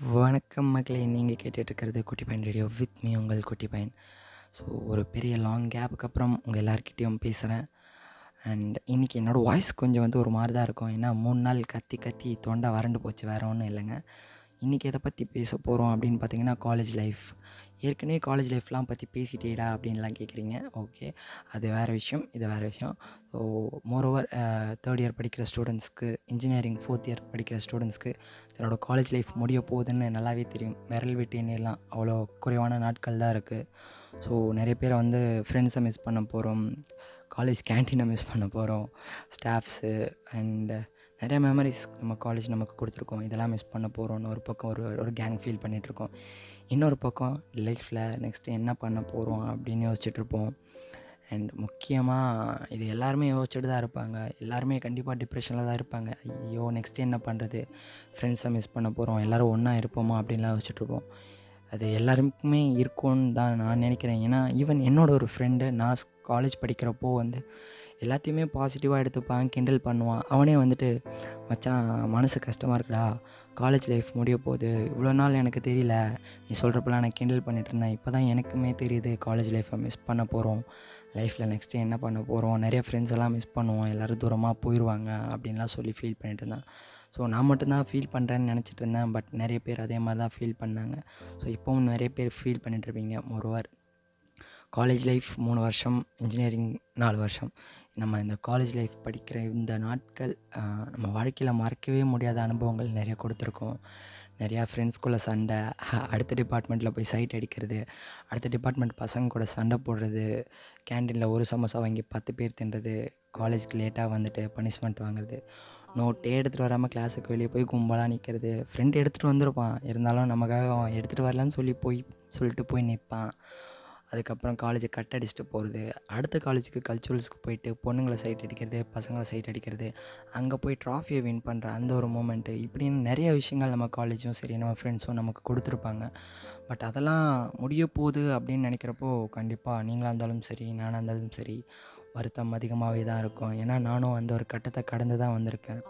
வணக்கம் மக்களே நீங்கள் கேட்டுட்ருக்கிறது குட்டி பையன் ரேடியோ வித் மீ உங்கள் குட்டி பையன் ஸோ ஒரு பெரிய லாங் கேப்புக்கு அப்புறம் உங்கள் எல்லாருக்கிட்டேயும் பேசுகிறேன் அண்ட் இன்றைக்கி என்னோடய வாய்ஸ் கொஞ்சம் வந்து ஒரு மாதிரி தான் இருக்கும். ஏன்னா மூணு நாள் கத்தி கத்தி தொண்டை வறண்டு போச்சு வேறு ஒன்றும் இல்லைங்க. இன்றைக்கி எதை பற்றி பேச போகிறோம் அப்படின்னு பார்த்தீங்கன்னா காலேஜ் லைஃப் ஏற்கனவே காலேஜ் லைஃப்லாம் பற்றி பேசிட்டேடா அப்படின்லாம் கேட்குறீங்க ஓகே அது வேறு விஷயம் இது வேறு விஷயம். ஸோ மோரோவர் தேர்ட் இயர் படிக்கிற ஸ்டூடெண்ட்ஸ்க்கு இன்ஜினியரிங் ஃபோர்த் இயர் படிக்கிற ஸ்டூடெண்ட்ஸ்க்கு தன்னோட காலேஜ் லைஃப் முடிய போகுதுன்னு நல்லாவே தெரியும். விரல் விட்டு அவ்வளோ குறைவான நாட்கள் தான் இருக்குது ஸோ நிறைய பேரை வந்து ஃப்ரெண்ட்ஸை மிஸ் பண்ண போகிறோம் காலேஜ் கேன்டீனை மிஸ் பண்ண போகிறோம் ஸ்டாஃப்ஸு அண்டு நிறைய மெமரிஸ் நம்ம காலேஜ் நமக்கு கொடுத்துருக்கோம். இதெல்லாம் மிஸ் பண்ண போகிறோம்னு ஒரு பக்கம் ஒரு ஒரு கேங் ஃபீல் பண்ணிகிட்ருக்கோம் இன்னொரு பக்கம் லைஃப்பில் நெக்ஸ்ட்டு என்ன பண்ண போகிறோம் அப்படின்னு யோசிச்சுட்ருப்போம். அண்ட் முக்கியமாக இது எல்லாருமே யோசிச்சுட்டு தான் இருப்பாங்க. எல்லாருமே கண்டிப்பாக டிப்ரெஷனில் தான் இருப்பாங்க. ஐயோ நெக்ஸ்ட்டு என்ன பண்ணுறது ஃப்ரெண்ட்ஸை மிஸ் பண்ண போகிறோம் எல்லோரும் ஒன்றா இருப்போமா? அப்படின்லாம் யோசிச்சுட்ருப்போம். அது எல்லாருக்குமே இருக்கும்னு தான் நான் நினைக்கிறேன். ஏன்னா ஈவன் என்னோடய ஒரு ஃப்ரெண்டு நான் காலேஜ் படிக்கிறப்போ வந்து எல்லாத்தையுமே பாசிட்டிவாக எடுத்துப்பான் கிண்டல் பண்ணுவான். அவனே வந்துட்டு மச்சான் மனசு கஷ்டமாக இருக்குடா. காலேஜ் லைஃப் முடிய போகுது. இவ்வளோ நாள் எனக்கு தெரியல. நீ சொல்கிறப்பெல்லாம் நான் கிண்டல் பண்ணிட்டு இருந்தேன். இப்போ தான் எனக்குமே தெரியுது காலேஜ் லைஃப்பை மிஸ் பண்ண போகிறோம் லைஃப்பில் நெக்ஸ்ட்டு என்ன பண்ண போகிறோம் நிறைய ஃப்ரெண்ட்ஸ் எல்லாம் மிஸ் பண்ணுவோம். எல்லோரும் தூரமாக போயிடுவாங்க அப்படின்லாம் சொல்லி ஃபீல் பண்ணிட்டு இருந்தேன். ஸோ நான் மட்டும்தான் ஃபீல் பண்ணுறேன்னு நினச்சிட்டு இருந்தேன். பட் நிறைய பேர் அதே மாதிரி தான் ஃபீல் பண்ணாங்க. ஸோ இப்போவும் நிறைய பேர் ஃபீல் பண்ணிட்டுருப்பீங்க ஒருவர் காலேஜ் லைஃப் மூணு வருஷம் இன்ஜினியரிங் நாலு வருஷம். நம்ம இந்த காலேஜ் லைஃப் படிக்கிற இந்த நாட்கள் நம்ம வாழ்க்கையில் மறக்கவே முடியாத அனுபவங்கள் நிறைய கொடுத்துருக்கோம். நிறையா ஃப்ரெண்ட்ஸ்குள்ளே சண்டை அடுத்த டிபார்ட்மெண்ட்டில் போய் சைட் அடிக்கிறது அடுத்த டிபார்ட்மெண்ட் பசங்க கூட சண்டை போடுறது கேன்டீனில் ஒரு சமோசா வாங்கி பத்து பேர் தின்றது காலேஜ்க்கு லேட்டாக வந்துட்டு பனிஷ்மெண்ட் வாங்குறது. நோட்டே எடுத்துகிட்டு வராமல் கிளாஸுக்கு வெளியே போய் கும்பலாக நிற்கிறது ஃப்ரெண்டு எடுத்துகிட்டு வந்திருப்பான். இருந்தாலும் நமக்காக அவன் எடுத்துகிட்டு வரலன்னு சொல்லி போய் சொல்லிட்டு போய் நிற்பான் அதுக்கப்புறம் காலேஜை கட் அடிச்சுட்டு போகிறது அடுத்த காலேஜுக்கு கல்ச்சுரல்ஸ்க்கு போயிட்டு பொண்ணுங்களை சைட் அடிக்கிறது பசங்களை சைட் அடிக்கிறது. அங்கே போய் ட்ராஃபியை வின் பண்ணுற அந்த ஒரு மூமெண்ட்டு இப்படின்னு நிறைய விஷயங்கள் நம்ம காலேஜும் சரி நம்ம ஃப்ரெண்ட்ஸும் நமக்கு கொடுத்துருப்பாங்க. பட் அதெல்லாம் முடிய போகுது அப்படின்னு நினைக்கிறப்போ கண்டிப்பாக நீங்களாக இருந்தாலும் சரி நானாக இருந்தாலும் சரி வருத்தம் அதிகமாகவே தான் இருக்கும். ஏன்னா நானும் அந்த ஒரு கட்டத்தை கடந்து தான் வந்திருக்கேன்.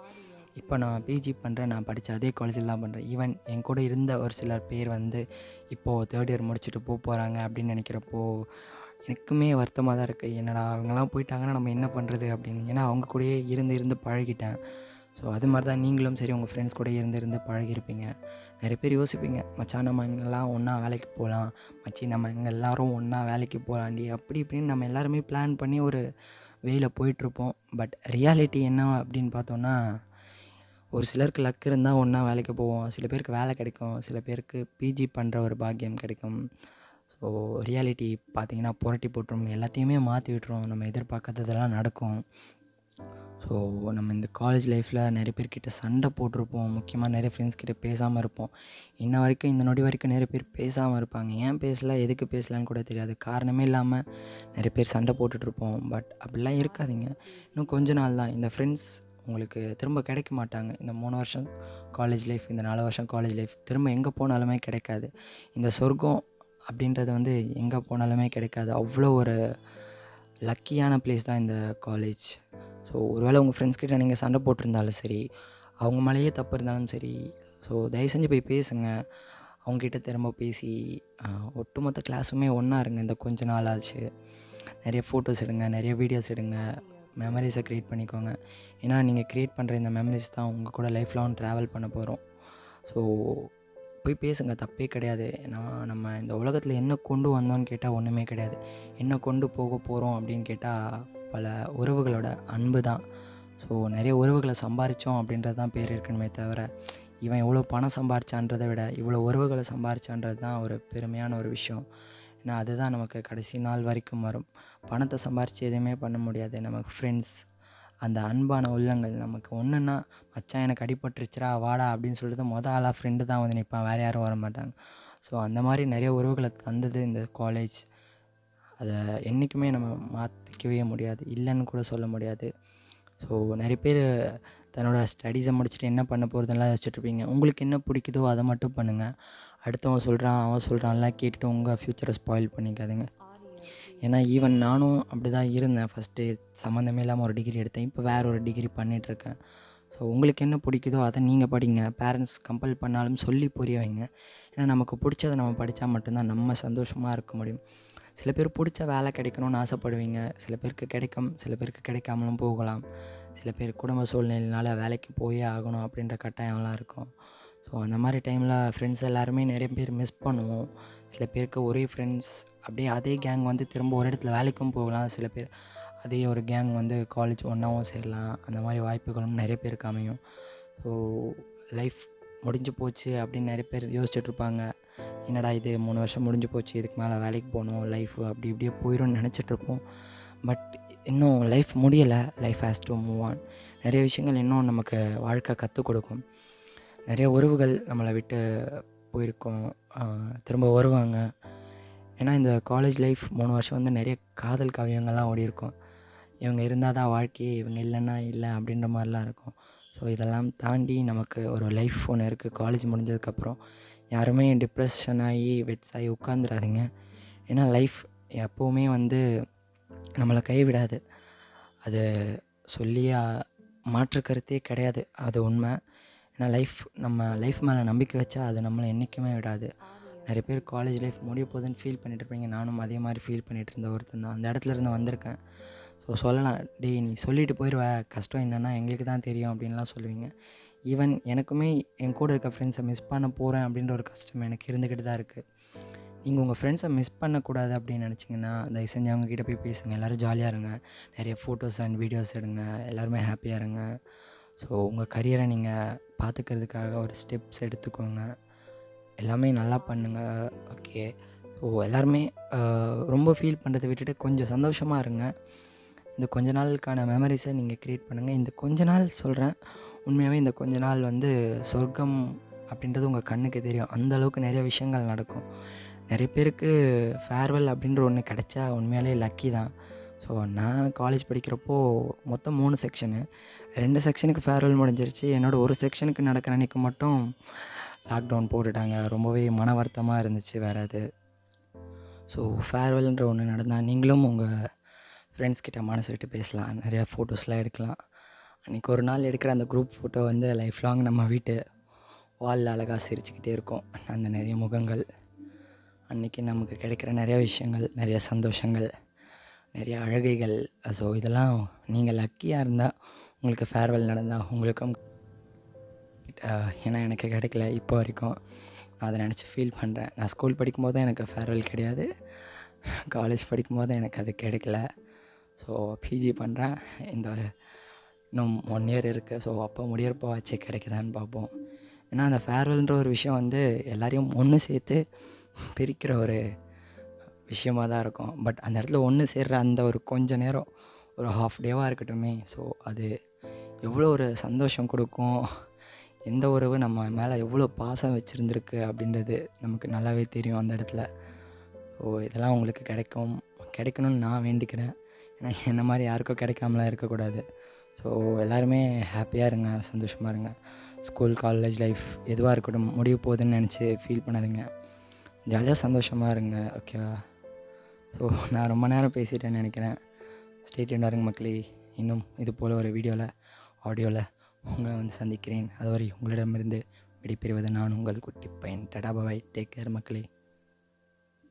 இப்போ நான் பிஜி பண்ணுறேன் நான் படித்த அதே காலேஜில் தான் பண்ணுறேன் ஈவன் என் கூட இருந்த ஒரு சிலர் பேர் வந்து இப்போது தேர்ட் இயர் முடிச்சுட்டு போக போகிறாங்க அப்படின்னு நினைக்கிறப்போ எனக்குமே வருத்தமாக தான் இருக்குது என்னடா அவங்களாம் போயிட்டாங்கன்னா நம்ம என்ன பண்ணுறது அப்படின்னு. ஏன்னா அவங்க கூடயே இருந்து இருந்து பழகிட்டேன். ஸோ அது மாதிரி தான் நீங்களும் சரி உங்கள் ஃப்ரெண்ட்ஸ் கூட இருந்து இருந்து பழகிருப்பீங்க நிறைய பேர் யோசிப்பீங்க மச்சான் நம்ம இங்கெல்லாம் ஒன்றா வேலைக்கு போகலாம் மச்சி நம்ம இங்கே எல்லோரும் ஒன்றா வேலைக்கு போகலாண்டி அப்படி இப்படின்னு நம்ம எல்லாருமே பிளான் பண்ணி ஒரு வேயில் போயிட்டுருப்போம். பட் ரியாலிட்டி என்ன அப்படின்னு பார்த்தோன்னா ஒரு சிலருக்கு லக் இருந்தால் ஒன்றா வேலைக்கு போவோம். சில பேருக்கு வேலை கிடைக்கும். சில பேருக்கு பிஜி பண்ணுற ஒரு பாக்கியம் கிடைக்கும். ஸோ ரியாலிட்டி பார்த்திங்கன்னா புரட்டி போட்டுரும். எல்லாத்தையுமே மாற்றி விட்டுரும். நம்ம எதிர்பார்க்காததெல்லாம் நடக்கும். ஸோ நம்ம இந்த காலேஜ் லைஃப்பில் நிறைய பேர்கிட்ட சண்டை போட்டிருப்போம். முக்கியமாக நிறைய ஃப்ரெண்ட்ஸ் கிட்ட பேசாமல் இருப்போம். இன்ன வரைக்கும் இந்த நொடி வரைக்கும் நிறைய பேர் பேசாமல் இருப்பாங்க. ஏன் பேசல? எதுக்கு பேசலான்னு கூட தெரியாது. காரணமே இல்லாமல் நிறைய பேர் சண்டை போட்டுட்ருப்போம் பட் அப்படிலாம் இருக்காதிங்க. இன்னும் கொஞ்ச நாள் தான். இந்த ஃப்ரெண்ட்ஸ் உங்களுக்கு திரும்ப கிடைக்க மாட்டாங்க. இந்த மூணு வருஷம் காலேஜ் லைஃப் இந்த நாலு வருஷம் காலேஜ் லைஃப் திரும்ப எங்கே போனாலுமே கிடைக்காது. இந்த சொர்க்கம் அப்படின்றது வந்து எங்கே போனாலுமே கிடைக்காது. அவ்வளோ ஒரு லக்கியான பிளேஸ் தான் இந்த காலேஜ் ஸோ ஒருவேளை உங்கள் ஃப்ரெண்ட்ஸ் கிட்ட நீங்கள் சண்டை போட்டிருந்தாலும் சரி அவங்க மேலேயே தப்பு இருந்தாலும் சரி ஸோ தயவு செஞ்சு போய் பேசுங்க. அவங்ககிட்ட திரும்ப பேசி ஒட்டுமொத்த கிளாஸுமே ஒன்றா இருங்க. இந்த கொஞ்ச நாள் ஆச்சு நிறைய ஃபோட்டோஸ் எடுங்க நிறைய வீடியோஸ் எடுங்க. மெமரிஸை க்ரியேட் பண்ணிக்கோங்க. ஏன்னா நீங்கள் க்ரியேட் பண்ணுற இந்த மெமரிஸ் தான் உங்கள் கூட லைஃப் லாங் ட்ராவல் பண்ண போகிறோம் ஸோ போய் பேசுங்க. தப்பே கிடையாது. ஏன்னா நம்ம இந்த உலகத்தில் என்ன கொண்டு வந்தோன்னு கேட்டால் ஒன்றுமே கிடையாது. என்ன கொண்டு போக போகிறோம் அப்படின்னு கேட்டால் பல உறவுகளோட அன்பு தான். ஸோ நிறைய உறவுகளை சம்பாரித்தோம் அப்படின்றது தான் பேர் இருக்கணுமே தவிர இவன் எவ்வளோ பணம் சம்பாரிச்சான்றதை விட இவ்வளோ உறவுகளை சம்பாரிச்சான்றது தான் ஒரு பெருமையான ஒரு விஷயம். ஏன்னா அதுதான் நமக்கு கடைசி நாள் வரைக்கும் வரும். பணத்தை சம்பாரித்து எதுவுமே பண்ண முடியாது. நமக்கு ஃப்ரெண்ட்ஸ் அந்த அன்பான உள்ளங்கள் நமக்கு ஒன்றுன்னா மச்சான் எனக்கு அடிபட்டுருச்சுரா வாடா அப்படின்னு சொல்லிட்டு மொதல் ஆளாக ஃப்ரெண்டு தான் வந்து நிற்பான் வேறு யாரும் வர மாட்டாங்க ஸோ அந்த மாதிரி நிறைய உறவுகளை தந்தது இந்த காலேஜ் அதை என்றைக்குமே நம்ம மாற்றிக்கவே முடியாது. இல்லைன்னு கூட சொல்ல முடியாது. ஸோ நிறைய பேர் தன்னோட ஸ்டடீஸை முடிச்சுட்டு என்ன பண்ண போகிறதெல்லாம் யோசிச்சுட்ருப்பீங்க உங்களுக்கு என்ன பிடிக்குதோ அதை மட்டும் பண்ணுங்கள் அடுத்தவன் சொல்கிறான் அவன் சொல்கிறான்லாம் கேட்டுட்டு உங்கள் ஃப்யூச்சரை ஸ்பாயில் பண்ணிக்காதுங்க. ஏன்னா ஈவன் நானும் அப்படி தான் இருந்தேன் ஃபஸ்ட்டு சம்மந்தமே இல்லாமல் ஒரு டிகிரி எடுத்தேன். இப்போ வேறு ஒரு டிகிரி பண்ணிகிட்ருக்கேன் ஸோ உங்களுக்கு என்ன பிடிக்குதோ அதை நீங்கள் படிங்க. பேரண்ட்ஸ் கம்பல் பண்ணாலும் சொல்லி புரிய வைங்க. ஏன்னா நமக்கு பிடிச்சதை நம்ம படித்தா மட்டும்தான் நம்ம சந்தோஷமாக இருக்க முடியும். சில பேர் பிடிச்ச வேலை கிடைக்கணும்னு ஆசைப்படுவீங்க. சில பேருக்கு கிடைக்கும் சில பேருக்கு கிடைக்காமலும் போகலாம். சில பேர் குடும்ப சூழ்நிலையினால் வேலைக்கு போயே ஆகணும் அப்படின்ற கட்டாயம்லாம் இருக்கும். ஸோ அந்த மாதிரி டைமில் ஃப்ரெண்ட்ஸ் எல்லாருமே நிறைய பேர் மிஸ் பண்ணுவோம். சில பேருக்கு ஒரே ஃப்ரெண்ட்ஸ் அப்படியே அதே கேங் வந்து திரும்ப ஒரு இடத்துல வேலைக்கும் போகலாம். சில பேர் அதே ஒரு கேங் வந்து காலேஜ் ஒன்றாவும் சேரலாம். அந்த மாதிரி வாய்ப்புகளும் நிறைய பேருக்கு அமையும். ஸோ லைஃப் முடிஞ்சு போச்சு அப்படின்னு நிறைய பேர் யோசிச்சுட்ருப்பாங்க என்னடா இது மூணு வருஷம் முடிஞ்சு போச்சு இதுக்கு மேலே வேலைக்கு போகணும் லைஃப் அப்படி இப்படியே போயிடும்னு நினச்சிட்ருப்போம். பட் இன்னும் லைஃப் முடியலை life has to move on நிறைய விஷயங்கள் இன்னும் நமக்கு வாழ்க்கை கற்றுக் கொடுக்கும். நிறைய உறவுகள் நம்மளை விட்டு போயிருக்கோம். திரும்ப வருவாங்க. ஏன்னா இந்த காலேஜ் லைஃப் மூணு வருஷம் வந்து நிறைய காதல் காவியங்கள்லாம் ஓடி இருக்கும். இவங்க இருந்தால் தான் வாழ்க்கையே இவங்க இல்லைன்னா இல்லை அப்படின்ற மாதிரிலாம் இருக்கும். ஸோ இதெல்லாம் தாண்டி நமக்கு ஒரு லைஃப் ஒன்று இருக்குது காலேஜ் முடிஞ்சதுக்கப்புறம் யாருமே டிப்ரெஷன் ஆகி வெட்ஸ் ஆகி உட்காந்துடாதீங்க ஏன்னா லைஃப் எப்போவுமே வந்து நம்மளை கைவிடாது. அது சொல்லி மாற்று கருத்தே கிடையாது. அது உண்மை. ஏன்னா லைஃப் நம்ம லைஃப் மேலே நம்பிக்கை வச்சா அது நம்மளை என்றைக்குமே விடாது. நிறைய பேர் காலேஜ் லைஃப் முடிய போகுதுன்னு ஃபீல் பண்ணிட்டு இருப்பீங்க. நானும் அதே மாதிரி ஃபீல் பண்ணிகிட்டு இருந்த ஒருத்தன் தான். அந்த இடத்துல இருந்து வந்திருக்கேன். ஸோ சொல்லலாம். டேய் நீ சொல்லிட்டு போயிடுவ கஷ்டம் என்னென்னா எங்களுக்கு தான் தெரியும் அப்படின்லாம் சொல்லுவீங்க. ஈவன் எனக்குமே என் கூட இருக்க ஃப்ரெண்ட்ஸை மிஸ் பண்ண போகிறேன் அப்படின்ற ஒரு கஷ்டம் எனக்கு இருந்துக்கிட்டு தான் இருக்குது நீங்கள் உங்கள் ஃப்ரெண்ட்ஸை மிஸ் பண்ணக்கூடாது அப்படின்னு நினச்சிங்கன்னா தயவு செஞ்சு அவங்க கிட்டே போய் பேசுங்க. எல்லோரும் ஜாலியாக இருங்க. நிறைய ஃபோட்டோஸ் அண்ட் வீடியோஸ் எடுங்க. எல்லாருமே ஹாப்பியாக இருங்க. ஸோ உங்கள் கரியரை நீங்கள் பார்த்துக்கிறதுக்காக ஒரு ஸ்டெப்ஸ் எடுத்துக்கோங்க. எல்லாமே நல்லா பண்ணுங்கள் ஓகே ஸோ எல்லாருமே ரொம்ப ஃபீல் பண்ணுறதை விட்டுட்டு கொஞ்சம் சந்தோஷமாக இருங்க. இந்த கொஞ்ச நாளுக்கான மெமரிஸை நீங்கள் க்ரியேட் பண்ணுங்கள் இந்த கொஞ்ச நாள் சொல்கிறேன் உண்மையாகவே இந்த கொஞ்ச நாள் வந்து சொர்க்கம் அப்படின்றது உங்கள் கண்ணுக்கு தெரியும். அந்த அளவுக்கு நிறைய விஷயங்கள் நடக்கும். நிறைய பேருக்கு ஃபேர்வெல் அப்படின்ற ஒன்று கிடச்சா உண்மையாலே லக்கி தான். ஸோ நான் காலேஜ் படிக்கிறப்போ மொத்தம் மூணு செக்ஷனு ரெண்டு செக்ஷனுக்கு ஃபேர்வெல் முடிஞ்சிருச்சு. என்னோடய ஒரு செக்ஷனுக்கு நடக்கிற அன்றைக்கு மட்டும் லாக்டவுன் போட்டுட்டாங்க. ரொம்பவே மன வருத்தமாக இருந்துச்சு வேறு அது. ஸோ ஃபேர்வெல்ன்ற ஒன்று நடந்தால் நீங்களும் உங்கள் ஃப்ரெண்ட்ஸ்கிட்ட மனசு விட்டு பேசலாம். நிறையா ஃபோட்டோஸ்லாம் எடுக்கலாம். அன்றைக்கி ஒரு நாள் எடுக்கிற அந்த குரூப் ஃபோட்டோ வந்து லைஃப் லாங் நம்ம வீட்டு வாலில் அழகாக சிரிச்சுக்கிட்டே இருக்கும். அந்த நிறைய முகங்கள் அன்றைக்கி நமக்கு கிடைக்கிற நிறையா விஷயங்கள் நிறைய சந்தோஷங்கள் நிறைய அழகைகள். ஸோ இதெல்லாம் நீங்கள் லக்கியாக இருந்தால் உங்களுக்கு ஃபேர்வெல் நடந்தால் உங்களுக்கும் ஏன்னா எனக்கு கிடைக்கல இப்போ வரைக்கும். நான் அதை நினச்சி ஃபீல் பண்ணுறேன் நான் ஸ்கூல் படிக்கும்போது எனக்கு ஃபேர்வெல் கிடையாது. காலேஜ் படிக்கும்போது எனக்கு அது கிடைக்கல. ஸோ பிஜி பண்ணுறேன் இந்த ஒரு இன்னும் ஒன் இயர் இருக்குது ஸோ அப்போ முடியறப்போ ஆச்சு கிடைக்குதான்னு பார்ப்போம். ஏன்னா அந்த ஃபேர்வெல்ன்ற ஒரு விஷயம் வந்து எல்லாரையும் ஒன்று சேர்த்து பிரிக்கிற ஒரு விஷயமாக தான் இருக்கும். பட் அந்த இடத்துல ஒன்று சேர்கிற அந்த ஒரு கொஞ்ச நேரம் ஒரு ஹாஃப் டேவாக இருக்கட்டுமே. ஸோ அது எவ்வளோ ஒரு சந்தோஷம் கொடுக்கும். எந்த உறவு நம்ம மேலே எவ்வளோ பாசம் வச்சுருந்துருக்கு அப்படின்றது நமக்கு நல்லாவே தெரியும் அந்த இடத்துல. ஸோ இதெல்லாம் உங்களுக்கு கிடைக்கும். கிடைக்கணும்னு நான் வேண்டிக்கிறேன். ஏன்னா என்ன மாதிரி யாருக்கும் கிடைக்காமலாம் இருக்கக்கூடாது. ஸோ எல்லாருமே ஹாப்பியாக இருங்க சந்தோஷமாக இருங்க. ஸ்கூல் காலேஜ் லைஃப் எதுவாக இருக்கட்டும் முடிய போகுதுன்னு நினச்சி ஃபீல் பண்ணாதீங்க. ஜாலியாக சந்தோஷமாக இருங்க ஓகேவா ஸோ நான் ரொம்ப நேரம் பேசிட்டேன்னு நினைக்கிறேன். ஸ்டேட்யூண்டாக இருங்க மக்களே. இன்னும் இது போல் ஒரு வீடியோவில் ஆடியோவில் உங்களை வந்து சந்திக்கிறேன். அதுவரை உங்களிடமிருந்து விடைபெறுவது நான் உங்கள் குட்டி பையன். டடா பாய் டேக் கேர் மக்களே.